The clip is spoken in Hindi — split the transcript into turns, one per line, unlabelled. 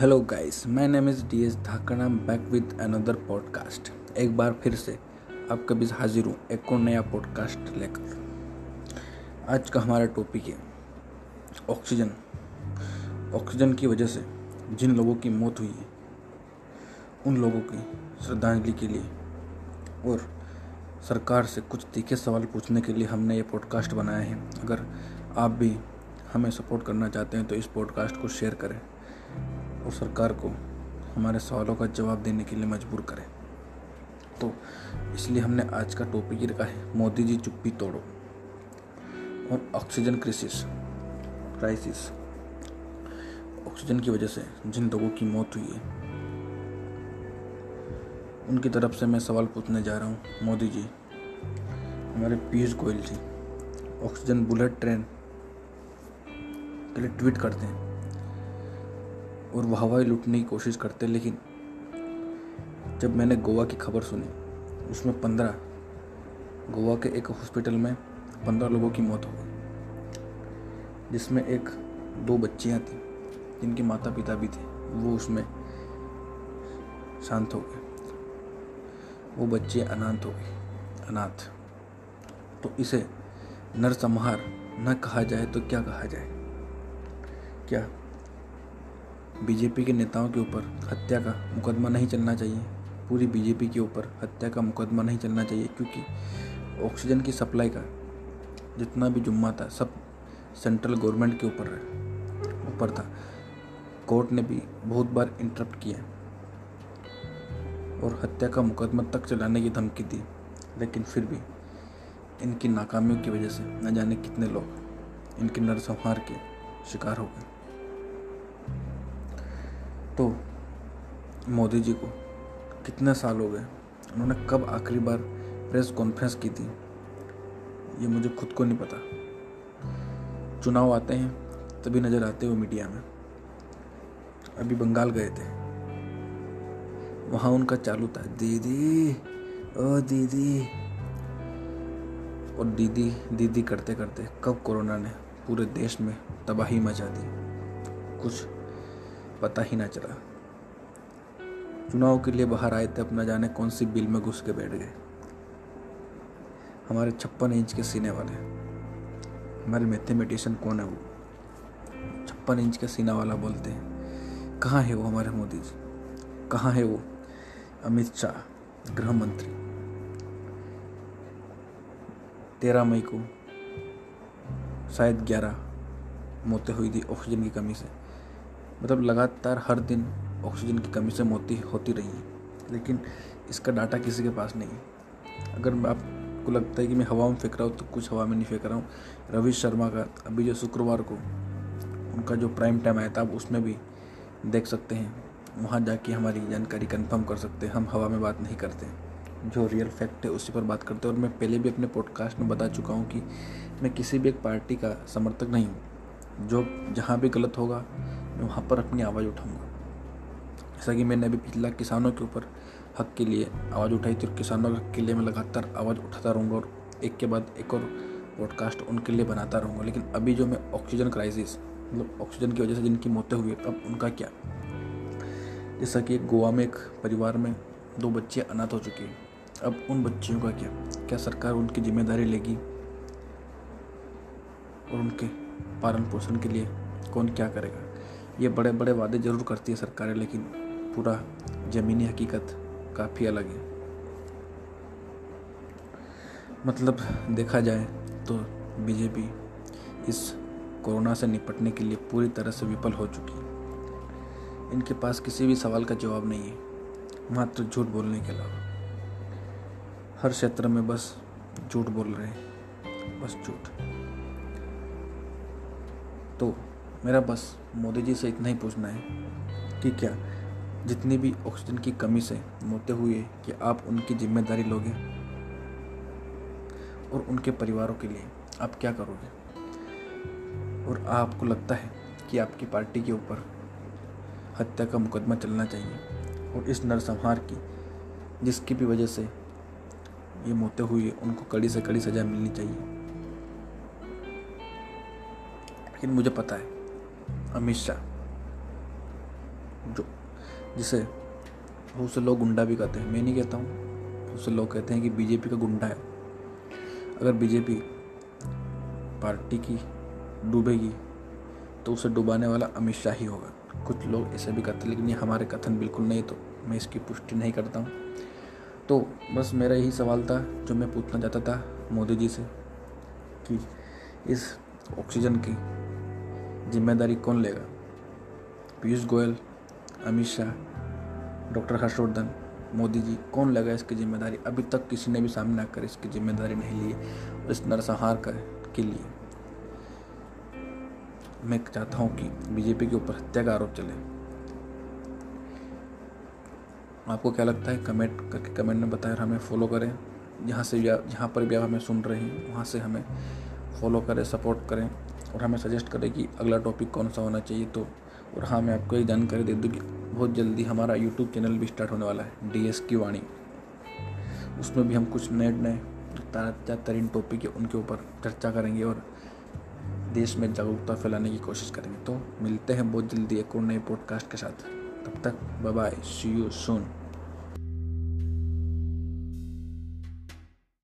Hello guys my name is D S Dhakad back with another podcast एक बार फिर से आपके बीच हाजिर हूँ एक और नया पॉडकास्ट लेकर। आज का हमारा टॉपिक है ऑक्सीजन ऑक्सीजन की वजह से जिन लोगों की मौत हुई है, उन लोगों की श्रद्धांजलि के लिए और सरकार से कुछ तीखे सवाल पूछने के लिए हमने ये पॉडकास्ट बनाया है। अगर आप भी हमें सपोर्ट करना चाहते हैं तो इस पॉडकास्ट को शेयर करें। और सरकार को हमारे सवालों का जवाब देने के लिए मजबूर करें। तो इसलिए हमने आज का टॉपिक रखा है, मोदी जी चुप्पी तोड़ो। और ऑक्सीजन क्रिसिस, क्राइसिस, ऑक्सीजन की वजह से जिन लोगों की मौत हुई है, उनकी तरफ़ से मैं सवाल पूछने जा रहा हूँ, मोदी जी। हमारे Piyush Goyal ji, oxygen bullet train के लिए ट्वीट करते हैं। और वो हवाई लूटने की कोशिश करते लेकिन जब मैंने गोवा की खबर सुनी, उसमें पंद्रह, गोवा के एक हॉस्पिटल में पंद्रह लोगों की मौत हो गई, जिसमें एक, दो बच्चियाँ थी, जिनके माता पिता भी थे, वो उसमें शांत हो गए। वो बच्चे अनाथ हो गए, अनाथ। तो इसे नरसंहार न कहा जाए तो क्या कहा जाए? क्या बीजेपी के नेताओं के ऊपर हत्या का मुकदमा नहीं चलना चाहिए। पूरी बीजेपी के ऊपर हत्या का मुकदमा नहीं चलना चाहिए क्योंकि ऑक्सीजन की सप्लाई का जितना भी जुम्मा था, सब सेंट्रल गवर्नमेंट के ऊपर ऊपर था। कोर्ट ने भी बहुत बार इंटरप्ट किया और हत्या का मुकदमा तक चलाने की धमकी दी, लेकिन फिर भी इनकी नाकामियों की वजह से न जाने कितने लोग, इनके नरसंहार के शिकार हो गए। तो मोदी जी को कितने साल हो गए? उन्होंने कब आखिरी बार प्रेस कॉन्फ्रेंस की थी? ये मुझे खुद को नहीं पता। चुनाव आते हैं, तभी नज़र आते हो मीडिया में। अभी बंगाल गए थे। वहाँ उनका चालू था, दीदी, ओ दीदी। और दीदी दीदी करते करते कब कोरोना ने पूरे देश में तबाही मचा दी? कुछ पता ही ना चला। चुनाव के लिए बाहर आए थे अपना जाने कौन सी बिल में घुस के बैठ गए। हमारे छप्पन इंच के सीने वाले। हमारे मैथमेटिशियन कौन है वो? छप्पन इंच का सीना वाला बोलते हैं, कहाँ है वो हमारे मोदी जी? कहाँ है वो? अमित शाह गृह मंत्री तेरह मई को शायद ग्यारह, मौतें हुई थी ऑक्सीजन की कमी से। मतलब लगातार हर दिन ऑक्सीजन की कमी से मोती होती रही है, लेकिन इसका डाटा किसी के पास नहीं है। अगर आपको लगता है कि मैं हवा में फेंक रहा हूँ तो कुछ हवा में नहीं फेंक रहा हूँ। रवि शर्मा का, अभी जो शुक्रवार को उनका जो प्राइम टाइम आया था, आप उसमें भी देख सकते हैं। वहाँ जाके हमारी जानकारी कंफर्म कर सकते हैं। हम हवा में बात नहीं करते जो रियल फैक्ट है, उसी पर बात करते हैं। और मैं पहले भी अपने पॉडकास्ट में बता चुका हूँ कि मैं किसी भी एक पार्टी का समर्थक नहीं हूँ। जो जहाँ भी गलत होगा, मैं वहाँ पर अपनी आवाज़ उठाऊँगा। जैसा कि मैंने अभी पिछला किसानों के ऊपर हक के लिए आवाज़ उठाई थी और किसानों के हक के लिए मैं लगातार आवाज़ उठाता रहूँगा और एक के बाद एक और पॉडकास्ट उनके लिए बनाता रहूँगा। लेकिन अभी जो मैं ऑक्सीजन क्राइसिस मतलब ऑक्सीजन की वजह से जिनकी मौतें हुई अब उनका क्या? जैसा कि गोवा में एक परिवार में दो बच्चे अनाथ हो चुके हैं। अब उन बच्चियों का क्या? क्या सरकार उनकी ज़िम्मेदारी लेगी? और उनके पालन पोषण के लिए कौन क्या करेगा? ये बड़े बड़े वादे ज़रूर करती है सरकारें, लेकिन पूरा ज़मीनी हकीकत काफ़ी अलग है। मतलब देखा जाए तो बीजेपी इस कोरोना से निपटने के लिए पूरी तरह से विफल हो चुकी है। इनके पास किसी भी सवाल का जवाब नहीं है, मात्र झूठ बोलने के अलावा। हर क्षेत्र में बस झूठ बोल रहे हैं, बस झूठ। तो मेरा बस मोदी जी से इतना ही पूछना है कि क्या जितनी भी ऑक्सीजन की कमी से मौतें हुई है, कि आप उनकी ज़िम्मेदारी लोगे? और उनके परिवारों के लिए आप क्या करोगे? और आपको लगता है कि आपकी पार्टी के ऊपर हत्या का मुकदमा चलना चाहिए और इस नरसंहार की, जिसकी भी वजह से ये मौतें हुई है, उनको कड़ी से कड़ी सज़ा मिलनी चाहिए। लेकिन मुझे पता है अमित शाह जो, जिसे बहुत से लोग गुंडा भी कहते हैं। मैं नहीं कहता हूँ, बहुत से लोग कहते हैं कि बीजेपी का गुंडा है। अगर बीजेपी पार्टी की डूबेगी तो उसे डुबाने वाला अमित शाह ही होगा। कुछ लोग ऐसे भी कहते लेकिन ये हमारे कथन बिल्कुल नहीं तो मैं इसकी पुष्टि नहीं करता हूँ। तो बस मेरा यही सवाल था, जो मैं पूछना चाहता था मोदी जी से, कि इस ऑक्सीजन की ज़िम्मेदारी कौन लेगा? पीयूष गोयल, अमित शाह, डॉक्टर हर्षवर्धन मोदी जी कौन लेगा इसकी ज़िम्मेदारी? अभी तक किसी ने भी सामने आकर इसकी ज़िम्मेदारी नहीं ली, इस नरसंहार कर के लिए। मैं चाहता हूँ कि बीजेपी के ऊपर हत्या का आरोप चले। आपको क्या लगता है? कमेंट करके कमेंट में बताएँ और हमें फॉलो करें। जहाँ से जहाँ पर भी आप हमें सुन रहे हैं, वहाँ से हमें फॉलो करें सपोर्ट करें। और हमें सजेस्ट करें कि अगला टॉपिक कौन सा होना चाहिए तो और हाँ मैं आपको ये जानकारी दे दूँ कि बहुत जल्दी हमारा यूट्यूब चैनल भी स्टार्ट होने वाला है डी एस की वाणी उसमें भी हम कुछ नए नए ताज़ा तरीन टॉपिक है उनके ऊपर चर्चा करेंगे और देश में जागरूकता फैलाने की कोशिश करेंगे। तो मिलते हैं बहुत जल्दी एक और नए पॉडकास्ट के साथ। तब तक बाय सी यू सून